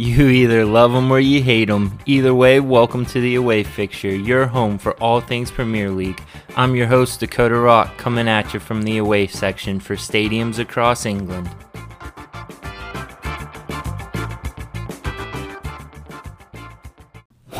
You either love them or you hate them. Either way, welcome to the Away Fixture, your home for all things Premier League. I'm your host, Dakota Rock, coming at you from the Away section for stadiums across England.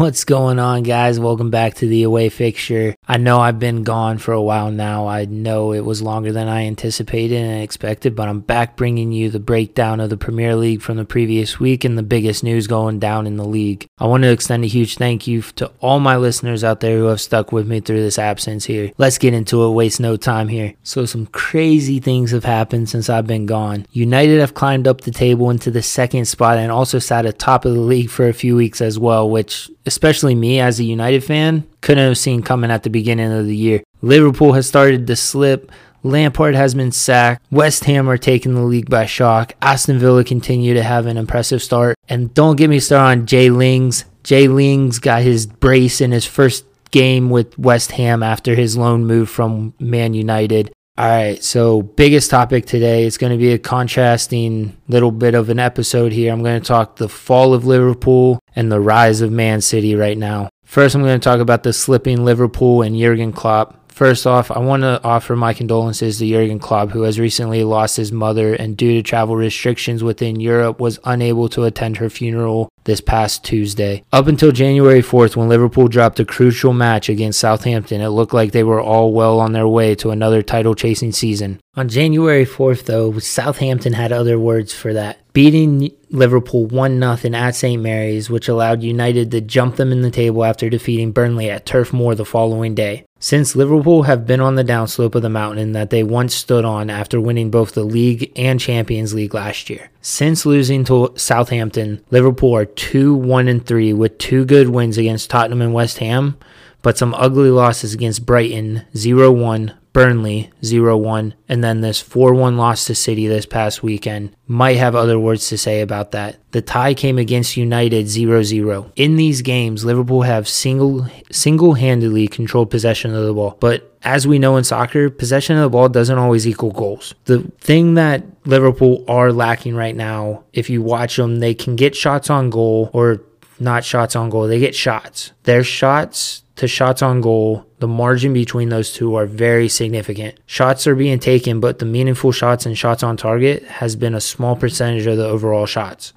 What's going on, guys? Welcome back to the away fixture. I know I've been gone for a while now. I know it was longer than I anticipated and expected, but I'm back bringing you the breakdown of the Premier League from the previous week and the biggest news going down in the league. I want to extend a huge thank you to all my listeners out there who have stuck with me through this absence here. Let's get into it, waste no time here. So, some crazy things have happened since I've been gone. United have climbed up the table into the second spot and also sat atop of the league for a few weeks as well, which especially me as a United fan, couldn't have seen coming at the beginning of the year. Liverpool has started to slip. Lampard has been sacked. West Ham are taking the league by shock. Aston Villa continue to have an impressive start. And don't get me started on Jay Lings. Jay Lings got his brace in his first game with West Ham after his loan move from Man United. All right, so biggest topic today is going to be a contrasting little bit of an episode here. I'm going to talk the fall of Liverpool and the rise of Man City right now. First, I'm going to talk about the slipping Liverpool and Jurgen Klopp. First off, I want to offer my condolences to Jurgen Klopp, who has recently lost his mother and, due to travel restrictions within Europe, was unable to attend her funeral this past Tuesday. Up until January 4th, when Liverpool dropped a crucial match against Southampton, it looked like they were all well on their way to another title chasing season. On January 4th, though, Southampton had other words for that. Beating Liverpool 1 0 at St. Mary's, which allowed United to jump them in the table after defeating Burnley at Turf Moor the following day. Since Liverpool have been on the downslope of the mountain that they once stood on after winning both the league and Champions League last year. Since losing to Southampton, Liverpool are 2 1 and 3 with two good wins against Tottenham and West Ham, but some ugly losses against Brighton 0 1, Burnley 0 1, and then this 4 1 loss to City this past weekend. Might have other words to say about that. The tie came against United 0 0. In these games, Liverpool have single single handedly controlled possession of the ball, but as we know in soccer, possession of the ball doesn't always equal goals. The thing that Liverpool are lacking right now, if you watch them, they can get shots on goal or not shots on goal. They get shots. Their shots to shots on goal, the margin between those two are very significant. Shots are being taken, but the meaningful shots and shots on target has been a small percentage of the overall shots.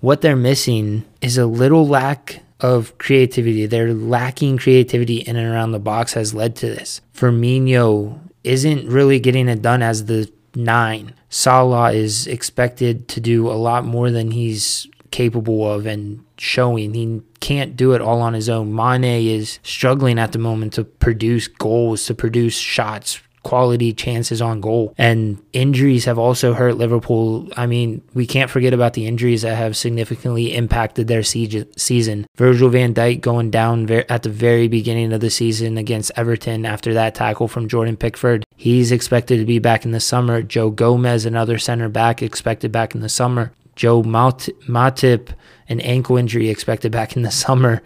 What they're missing is a little lack of creativity. They're lacking creativity in and around the box has led to this. Firmino isn't really getting it done as the nine. Salah is expected to do a lot more than he's capable of and showing. He can't do it all on his own. Mane is struggling at the moment to produce goals, to produce shots, quality chances on goal. And injuries have also hurt Liverpool. I mean, we can't forget about the injuries that have significantly impacted their season. Virgil van Dijk going down at the very beginning of the season against Everton after that tackle from Jordan Pickford. He's expected to be back in the summer. Joe Gomez, another center back, expected back in the summer. Joe Matip, an ankle injury expected back in the summer.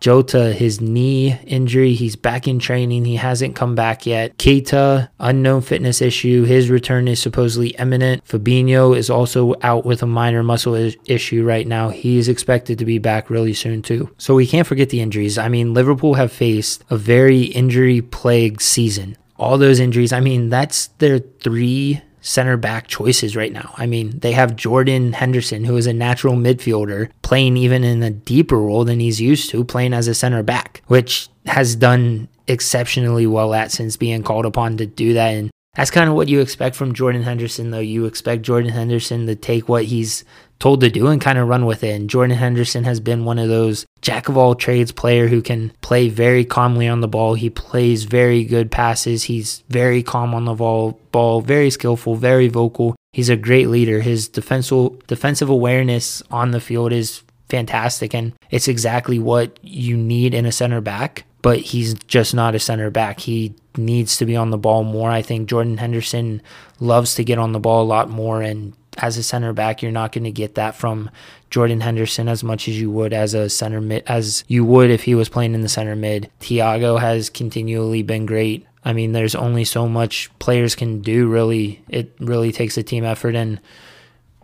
Jota, his knee injury, he's back in training. He hasn't come back yet. Keita, unknown fitness issue. His return is supposedly imminent. Fabinho is also out with a minor muscle issue right now. He is expected to be back really soon, too. So we can't forget the injuries. I mean, Liverpool have faced a very injury plagued season. All those injuries, I mean, that's their three center back choices right now. I mean, they have Jordan Henderson, who is a natural midfielder, playing even in a deeper role than he's used to, playing as a center back, which has done exceptionally well at since being called upon to do that. And that's kind of what you expect from Jordan Henderson, though. You expect Jordan Henderson to take what he's told to do and kind of run with it. And Jordan Henderson has been one of those jack of all trades player who can play very calmly on the ball. He plays very good passes. He's very calm on the ball, ball very skillful, very vocal. He's a great leader. His defensive defensive awareness on the field is fantastic and it's exactly what you need in a center back, but he's just not a center back. He needs to be on the ball more. I think Jordan Henderson loves to get on the ball a lot more and as a center back, you're not going to get that from Jordan Henderson as much as you would as a center mid, as you would if he was playing in the center mid. Thiago has continually been great. I mean, there's only so much players can do. Really, it really takes a team effort, and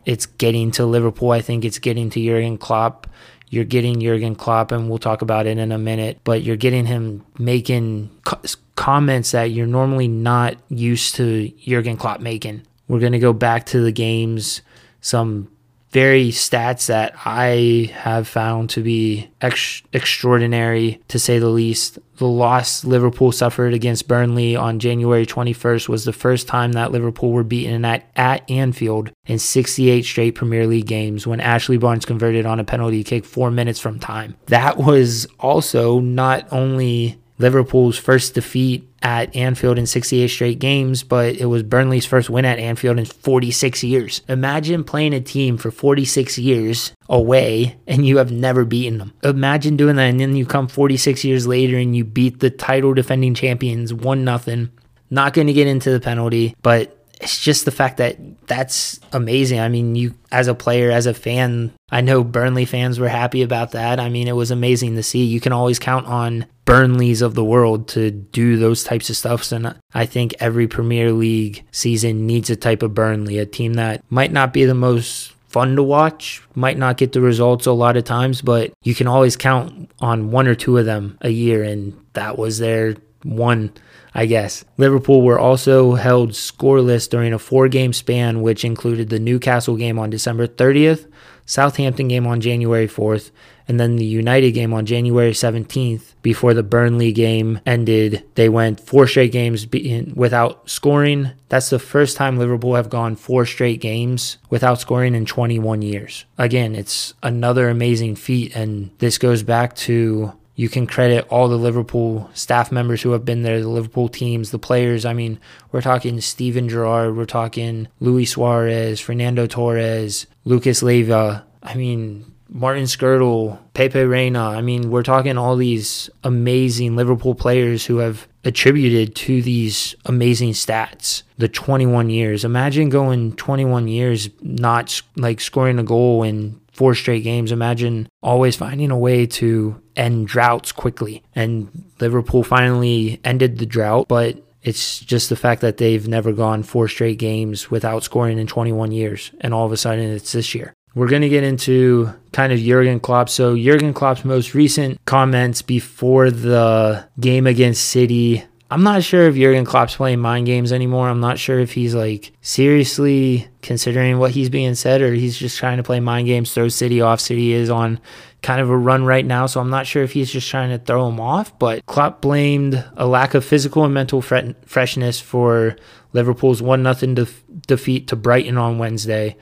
it's getting to Liverpool. I think it's getting to Jurgen Klopp. You're getting Jurgen Klopp, and we'll talk about it in a minute, but you're getting him making co- comments that you're normally not used to Jurgen Klopp making. We're going to go back to the games, some very stats that I have found to be ex- extraordinary, to say the least. The loss Liverpool suffered against Burnley on January 21st was the first time that Liverpool were beaten at, at Anfield in 68 straight Premier League games when Ashley Barnes converted on a penalty kick four minutes from time. That was also not only Liverpool's first defeat at Anfield in 68 straight games, but it was Burnley's first win at Anfield in 46 years. Imagine playing a team for 46 years away and you have never beaten them. Imagine doing that and then you come 46 years later and you beat the title defending champions 1 nothing. Not going to get into the penalty, but it's just the fact that that's amazing. I mean, you as a player, as a fan, I know Burnley fans were happy about that. I mean, it was amazing to see. You can always count on Burnleys of the world to do those types of stuff. And I think every Premier League season needs a type of Burnley, a team that might not be the most fun to watch, might not get the results a lot of times, but you can always count on one or two of them a year. And that was their one I guess. Liverpool were also held scoreless during a four game span, which included the Newcastle game on December 30th, Southampton game on January 4th, and then the United game on January 17th. Before the Burnley game ended, they went four straight games without scoring. That's the first time Liverpool have gone four straight games without scoring in 21 years. Again, it's another amazing feat, and this goes back to you can credit all the Liverpool staff members who have been there, the Liverpool teams, the players. I mean, we're talking Steven Gerrard, we're talking Luis Suarez, Fernando Torres, Lucas Leiva. I mean, Martin Skrtel, Pepe Reina. I mean, we're talking all these amazing Liverpool players who have attributed to these amazing stats. The 21 years. Imagine going 21 years not like scoring a goal in four straight games. Imagine always finding a way to end droughts quickly. And Liverpool finally ended the drought, but it's just the fact that they've never gone four straight games without scoring in 21 years. And all of a sudden it's this year. We're going to get into kind of Jurgen Klopp. So, Jurgen Klopp's most recent comments before the game against City I'm not sure if Jurgen Klopp's playing mind games anymore. I'm not sure if he's like seriously considering what he's being said or he's just trying to play mind games, throw City off. City is on kind of a run right now, so I'm not sure if he's just trying to throw him off. But Klopp blamed a lack of physical and mental freshness for Liverpool's 1 0 def- defeat to Brighton on Wednesday,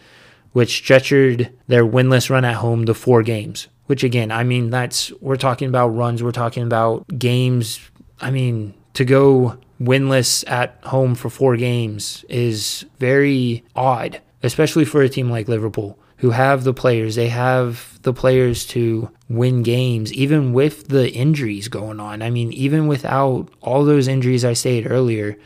which stretchered their winless run at home to four games. Which again, I mean, that's we're talking about runs, we're talking about games. I mean, to go winless at home for four games is very odd, especially for a team like Liverpool who have the players. They have the players to win games, even with the injuries going on. I mean, even without all those injuries I stated earlier,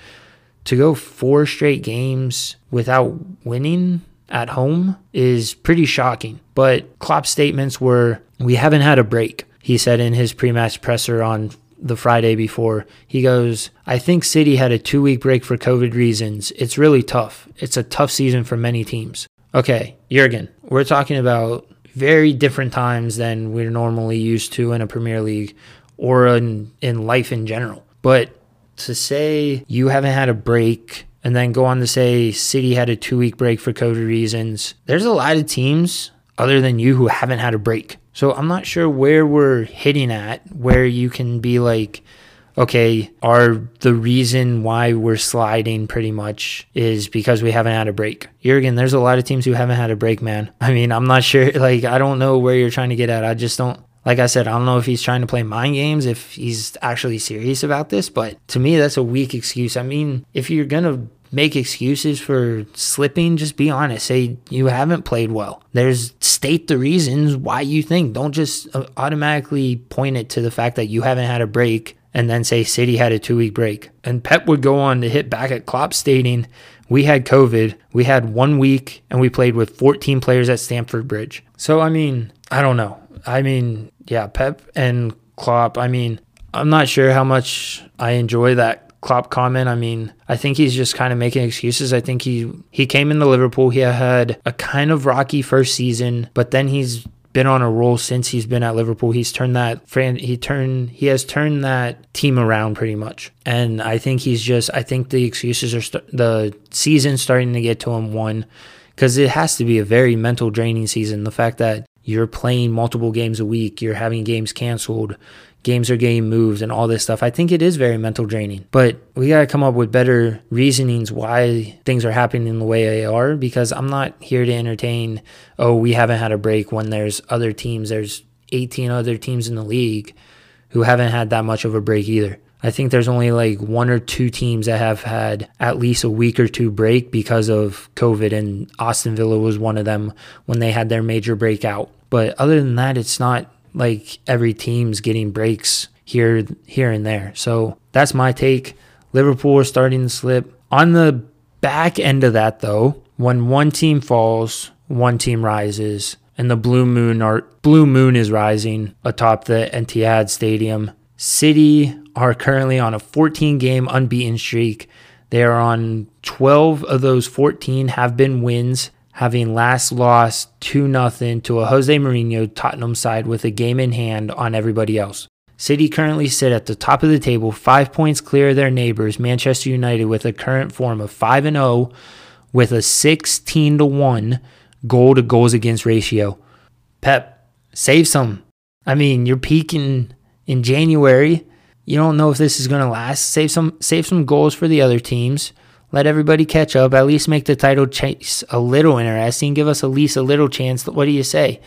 to go four straight games without winning at home is pretty shocking. But Klopp's statements were, We haven't had a break, he said in his pre match presser on the Friday before. He goes, I think City had a two week break for COVID reasons. It's really tough. It's a tough season for many teams. Okay, Jurgen, we're talking about very different times than we're normally used to in a Premier League or in, in life in general. But to say you haven't had a break and then go on to say City had a two week break for COVID reasons, there's a lot of teams other than you who haven't had a break. So I'm not sure where we're hitting at, where you can be like, okay, are the reason why we're sliding pretty much is because we haven't had a break. Jurgen, there's a lot of teams who haven't had a break, man. I mean, I'm not sure. Like, I don't know where you're trying to get at. I just don't. Like I said, I don't know if he's trying to play mind games, if he's actually serious about this, but to me, that's a weak excuse. I mean, if you're going to make excuses for slipping. Just be honest. Say you haven't played well. There's state the reasons why you think. Don't just uh, automatically point it to the fact that you haven't had a break and then say City had a two week break. And Pep would go on to hit back at Klopp stating, We had COVID, we had one week, and we played with 14 players at Stamford Bridge. So, I mean, I don't know. I mean, yeah, Pep and Klopp, I mean, I'm not sure how much I enjoy that Klopp comment. I mean, I think he's just kind of making excuses. I think he he came into Liverpool. He had a kind of rocky first season, but then he's been on a roll since he's been at Liverpool. He's turned that he turned he has turned that team around pretty much. And I think he's just I think the excuses are st- the season starting to get to him one cuz it has to be a very mental draining season. The fact that you're playing multiple games a week, you're having games canceled, games are getting moved and all this stuff. I think it is very mental draining. But we got to come up with better reasonings why things are happening the way they are because I'm not here to entertain, oh, we haven't had a break when there's other teams, there's 18 other teams in the league who haven't had that much of a break either. I think there's only like one or two teams that have had at least a week or two break because of COVID, and Aston Villa was one of them when they had their major breakout. But other than that, it's not like every team's getting breaks here here and there. So that's my take. Liverpool starting to slip. On the back end of that though, when one team falls, one team rises, and the blue moon are blue moon is rising atop the Etihad Stadium. City are currently on a 14 game unbeaten streak. They are on 12 of those 14 have been wins having last lost 2 0 to a Jose Mourinho Tottenham side with a game in hand on everybody else. City currently sit at the top of the table, five points clear of their neighbors, Manchester United, with a current form of 5 and 0 with a 16 to 1 goal to goals against ratio. Pep, save some. I mean, you're peaking in January. You don't know if this is going to last. Save some save some goals for the other teams. Let everybody catch up. At least make the title chase a little interesting. Give us at least a little chance. What do you say?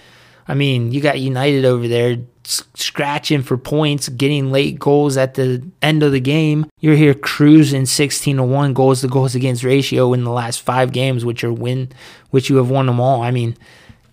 I mean, you got United over there scratching for points, getting late goals at the end of the game. You're here cruising 16 to 1 goals to goals against ratio in the last 5 games which are win which you have won them all. I mean,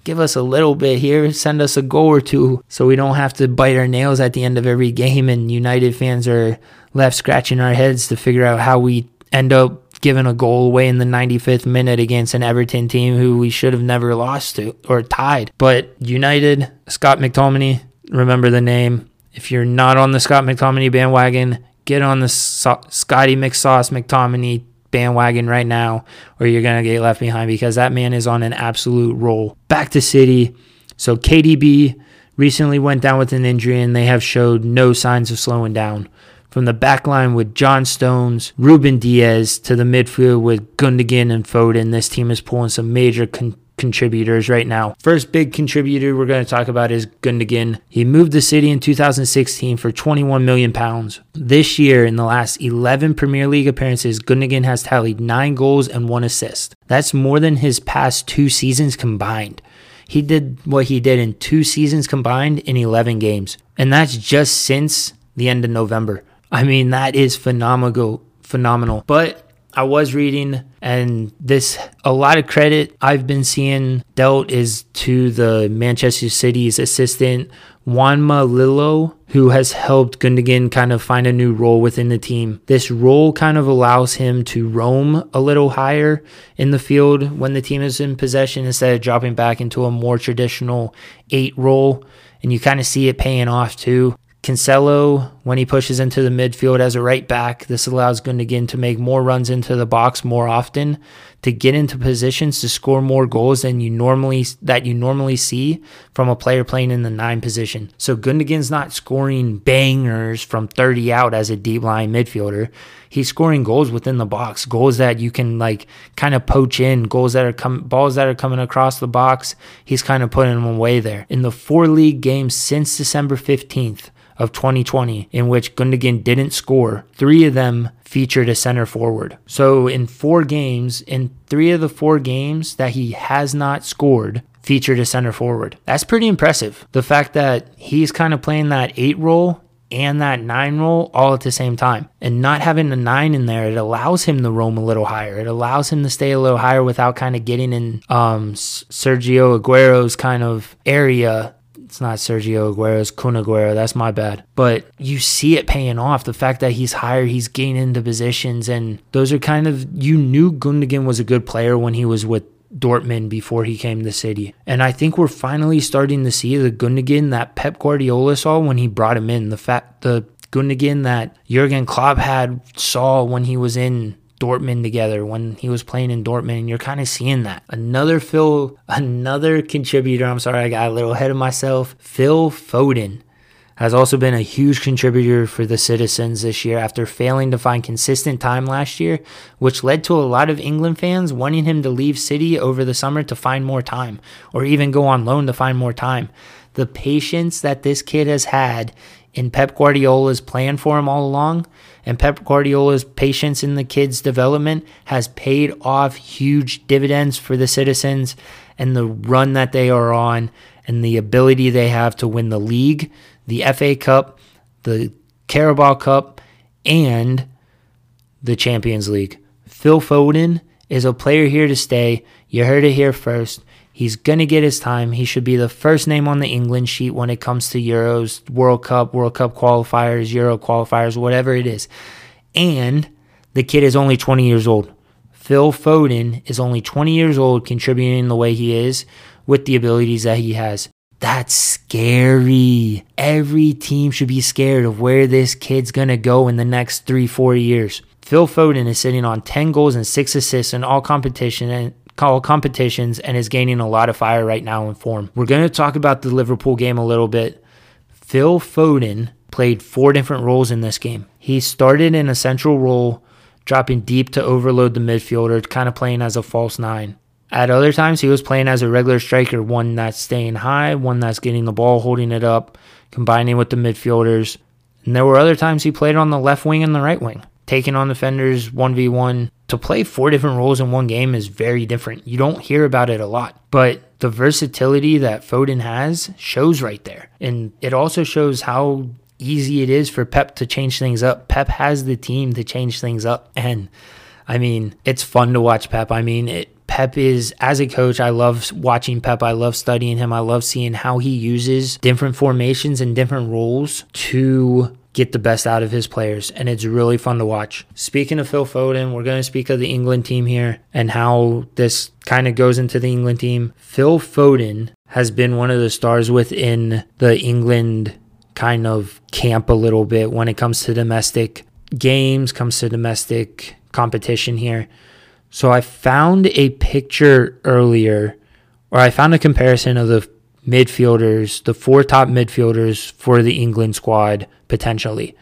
give us a little bit here, send us a goal or two so we don't have to bite our nails at the end of every game and United fans are left scratching our heads to figure out how we end up given a goal away in the 95th minute against an Everton team who we should have never lost to or tied. But United, Scott McTominay, remember the name. If you're not on the Scott McTominay bandwagon, get on the so- Scotty McSauce McTominay bandwagon right now, or you're going to get left behind because that man is on an absolute roll. Back to City. So KDB recently went down with an injury and they have showed no signs of slowing down from the back line with John Stones, Ruben Dias to the midfield with Gundogan and Foden. This team is pulling some major con- contributors right now. First big contributor we're going to talk about is Gundogan. He moved the city in 2016 for 21 million pounds. This year, in the last 11 Premier League appearances, Gundogan has tallied nine goals and one assist. That's more than his past two seasons combined. He did what he did in two seasons combined in 11 games. And that's just since the end of November. I mean, that is phenomenal, phenomenal. But I was reading, and this a lot of credit I've been seeing dealt is to the Manchester City's assistant Juanma Lillo, who has helped Gundogan kind of find a new role within the team. This role kind of allows him to roam a little higher in the field when the team is in possession instead of dropping back into a more traditional eight role. And you kind of see it paying off too. Cancelo, when he pushes into the midfield as a right back, this allows Gundogan to make more runs into the box more often, to get into positions to score more goals than you normally that you normally see from a player playing in the nine position. So Gundogan's not scoring bangers from 30 out as a deep line midfielder. He's scoring goals within the box, goals that you can like kind of poach in, goals that are come balls that are coming across the box. He's kind of putting them away there. In the four league games since December 15th, of 2020 in which Gundogan didn't score. Three of them featured a center forward. So in four games, in three of the four games that he has not scored, featured a center forward. That's pretty impressive. The fact that he's kind of playing that eight role and that nine role all at the same time. And not having a nine in there, it allows him to roam a little higher. It allows him to stay a little higher without kind of getting in um, Sergio Aguero's kind of area it's not Sergio Aguero, it's Kun Aguero. That's my bad. But you see it paying off. The fact that he's higher, he's gaining into positions, and those are kind of you knew Gundogan was a good player when he was with Dortmund before he came to City. And I think we're finally starting to see the Gundogan that Pep Guardiola saw when he brought him in. The fact the Gundogan that Jurgen Klopp had saw when he was in Dortmund together when he was playing in Dortmund, and you're kind of seeing that. Another Phil, another contributor. I'm sorry, I got a little ahead of myself. Phil Foden has also been a huge contributor for the citizens this year after failing to find consistent time last year, which led to a lot of England fans wanting him to leave City over the summer to find more time, or even go on loan to find more time. The patience that this kid has had in Pep Guardiola's plan for him all along, and Pep Guardiola's patience in the kid's development has paid off huge dividends for the citizens and the run that they are on and the ability they have to win the league, the FA Cup, the Carabao Cup, and the Champions League. Phil Foden is a player here to stay. You heard it here first. He's going to get his time. He should be the first name on the England sheet when it comes to Euros, World Cup, World Cup qualifiers, Euro qualifiers, whatever it is. And the kid is only 20 years old. Phil Foden is only 20 years old, contributing the way he is with the abilities that he has. That's scary. Every team should be scared of where this kid's going to go in the next three, four years. Phil Foden is sitting on 10 goals and 6 assists in all competition and all competitions and is gaining a lot of fire right now in form. We're going to talk about the Liverpool game a little bit. Phil Foden played four different roles in this game. He started in a central role, dropping deep to overload the midfielder, kind of playing as a false nine. At other times, he was playing as a regular striker, one that's staying high, one that's getting the ball, holding it up, combining with the midfielders. And there were other times he played on the left wing and the right wing taking on defenders 1v1 to play four different roles in one game is very different. You don't hear about it a lot, but the versatility that Foden has shows right there. And it also shows how easy it is for Pep to change things up. Pep has the team to change things up. And I mean, it's fun to watch Pep. I mean, it Pep is, as a coach, I love watching Pep. I love studying him. I love seeing how he uses different formations and different roles to get the best out of his players, and it's really fun to watch. Speaking of Phil Foden, we're going to speak of the England team here and how this kind of goes into the England team. Phil Foden has been one of the stars within the England kind of camp a little bit when it comes to domestic games, comes to domestic competition here. So I found a picture earlier, or I found a comparison of the midfielders, the four top midfielders for the England squad potentially.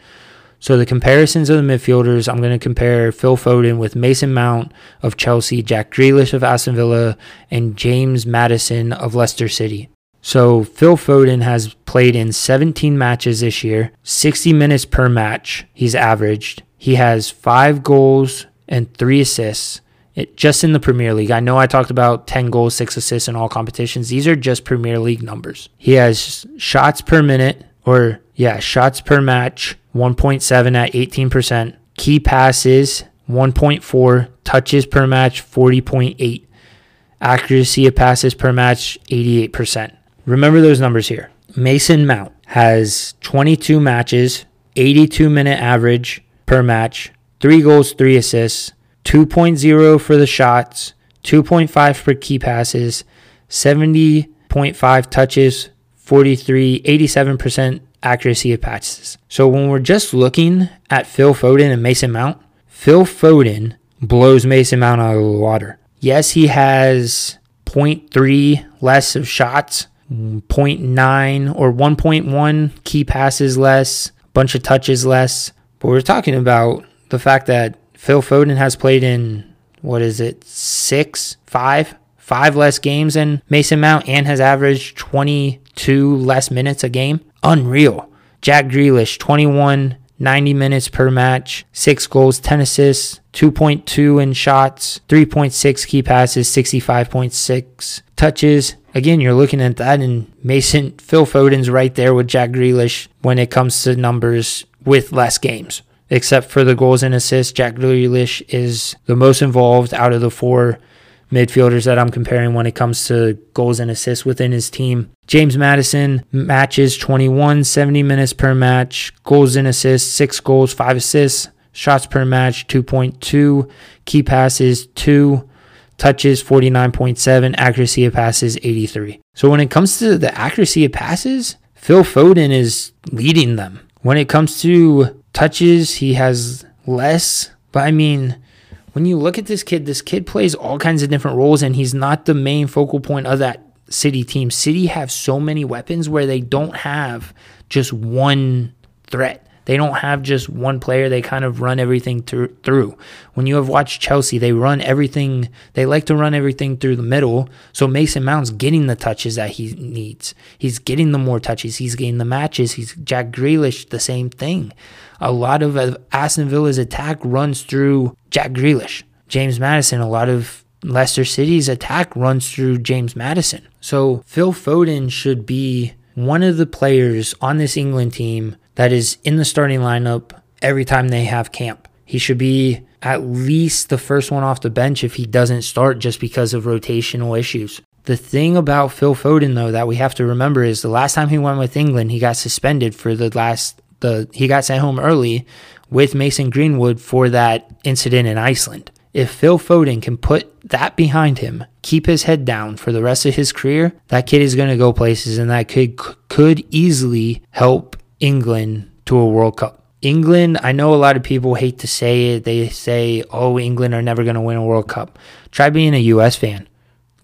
So the comparisons of the midfielders, I'm going to compare Phil Foden with Mason Mount of Chelsea, Jack Grealish of Aston Villa, and James Maddison of Leicester City. So Phil Foden has played in 17 matches this year, 60 minutes per match he's averaged. He has 5 goals and 3 assists it, just in the Premier League. I know I talked about 10 goals, 6 assists in all competitions. These are just Premier League numbers. He has shots per minute, or yeah, shots per match, 1.7 at 18%. Key passes, 1.4. Touches per match, 40.8. Accuracy of passes per match, 88%. Remember those numbers here. Mason Mount has 22 matches, 82 minute average per match, 3 goals, 3 assists, 2.0 for the shots, 2.5 for key passes, 70.5 touches, 43, 87% accuracy of passes. So when we're just looking at Phil Foden and Mason Mount, Phil Foden blows Mason Mount out of the water. Yes, he has 0.3 less of shots, 0.9 or 1.1 key passes less, bunch of touches less. But we're talking about the fact that Phil Foden has played in what is it, six, five, five less games than Mason Mount and has averaged 22 less minutes a game. Unreal. Jack Grealish, 21, 90 minutes per match, six goals, 10 assists, 2.2 in shots, 3.6 key passes, 65.6 touches. Again, you're looking at that, and Mason Phil Foden's right there with Jack Grealish when it comes to numbers with less games except for the goals and assists. Jack Grealish is the most involved out of the four midfielders that I'm comparing when it comes to goals and assists within his team. James Maddison matches 21, 70 minutes per match, goals and assists, six goals, five assists, shots per match 2.2, key passes 2, touches 49.7, accuracy of passes 83. So when it comes to the accuracy of passes, Phil Foden is leading them When it comes to touches, he has less. But I mean, when you look at this kid, this kid plays all kinds of different roles and he's not the main focal point of that City team. City have so many weapons where they don't have just one threat. They don't have just one player. They kind of run everything through. When you have watched Chelsea, they run everything. They like to run everything through the middle. So Mason Mount's getting the touches that he needs. He's getting the more touches. He's getting the matches. He's Jack Grealish, the same thing. A lot of Aston Villa's attack runs through Jack Grealish. James Maddison, a lot of Leicester City's attack runs through James Maddison. So Phil Foden should be one of the players on this England team that is in the starting lineup every time they have camp. He should be at least the first one off the bench if he doesn't start just because of rotational issues. The thing about Phil Foden though that we have to remember is the last time he went with England, he got suspended for the last the he got sent home early with Mason Greenwood for that incident in Iceland. If Phil Foden can put that behind him, keep his head down for the rest of his career, that kid is going to go places and that kid could easily help England to a World Cup. England, I know a lot of people hate to say it. They say, oh, England are never going to win a World Cup. Try being a U.S. fan.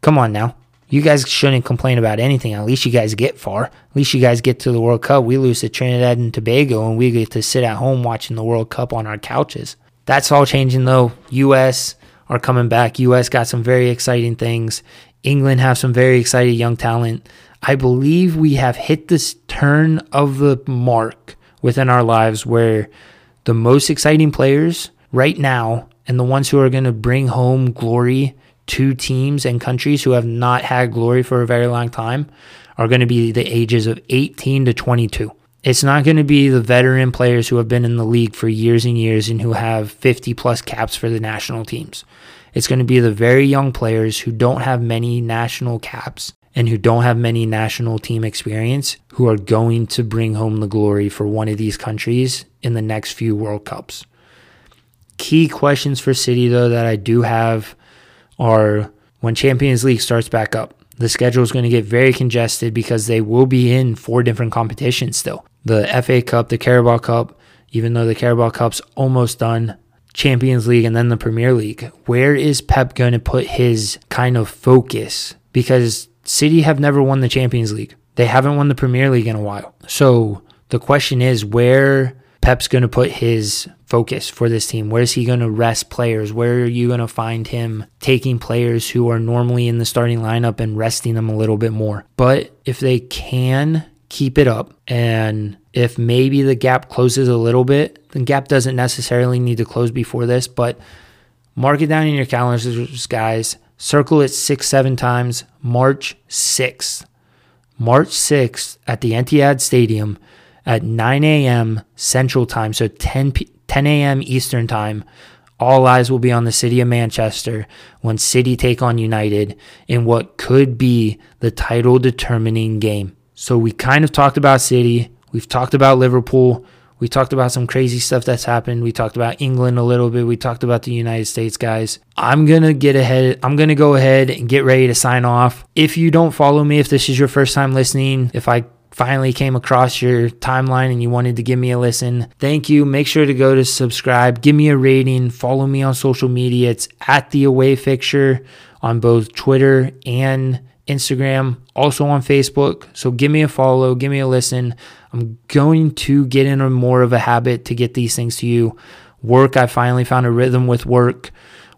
Come on now. You guys shouldn't complain about anything. At least you guys get far. At least you guys get to the World Cup. We lose to Trinidad and Tobago, and we get to sit at home watching the World Cup on our couches. That's all changing, though. U.S. are coming back. U.S. got some very exciting things. England have some very exciting young talent. I believe we have hit this turn of the mark within our lives where the most exciting players right now and the ones who are going to bring home glory to teams and countries who have not had glory for a very long time are going to be the ages of 18 to 22. It's not going to be the veteran players who have been in the league for years and years and who have 50 plus caps for the national teams. It's going to be the very young players who don't have many national caps and who don't have many national team experience who are going to bring home the glory for one of these countries in the next few World Cups. Key questions for City, though, that I do have are when Champions League starts back up. The schedule is going to get very congested because they will be in four different competitions still the FA Cup, the Carabao Cup, even though the Carabao Cup's almost done, Champions League, and then the Premier League. Where is Pep going to put his kind of focus? Because City have never won the Champions League. They haven't won the Premier League in a while. So the question is where Pep's going to put his focus for this team. Where is he going to rest players? Where are you going to find him taking players who are normally in the starting lineup and resting them a little bit more? But if they can keep it up and if maybe the gap closes a little bit, the gap doesn't necessarily need to close before this, but mark it down in your calendars, guys. Circle it six, seven times. March 6th. March 6th at the Etihad Stadium at 9 a.m. Central Time, so 10, 10 a.m. Eastern Time. All eyes will be on the city of Manchester when City take on United in what could be the title determining game. So we kind of talked about City. We've talked about Liverpool. We talked about some crazy stuff that's happened. We talked about England a little bit. We talked about the United States guys. I'm going to get ahead. I'm going to go ahead and get ready to sign off. If you don't follow me, if this is your first time listening, if I finally came across your timeline and you wanted to give me a listen, thank you. Make sure to go to subscribe, give me a rating, follow me on social media. It's at the away fixture on both Twitter and Instagram, also on Facebook. So give me a follow, give me a listen. I'm going to get in a more of a habit to get these things to you. Work, I finally found a rhythm with work.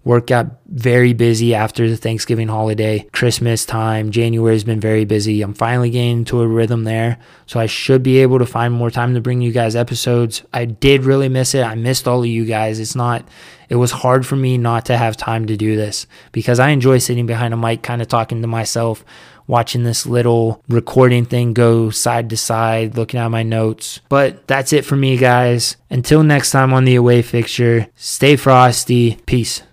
Work got very busy after the Thanksgiving holiday, Christmas time. January has been very busy. I'm finally getting into a rhythm there. So I should be able to find more time to bring you guys episodes. I did really miss it. I missed all of you guys. It's not, it was hard for me not to have time to do this because I enjoy sitting behind a mic, kind of talking to myself watching this little recording thing go side to side, looking at my notes. But that's it for me, guys. Until next time on the away fixture, stay frosty. Peace.